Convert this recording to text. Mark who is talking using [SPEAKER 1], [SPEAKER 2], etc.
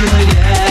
[SPEAKER 1] yeah.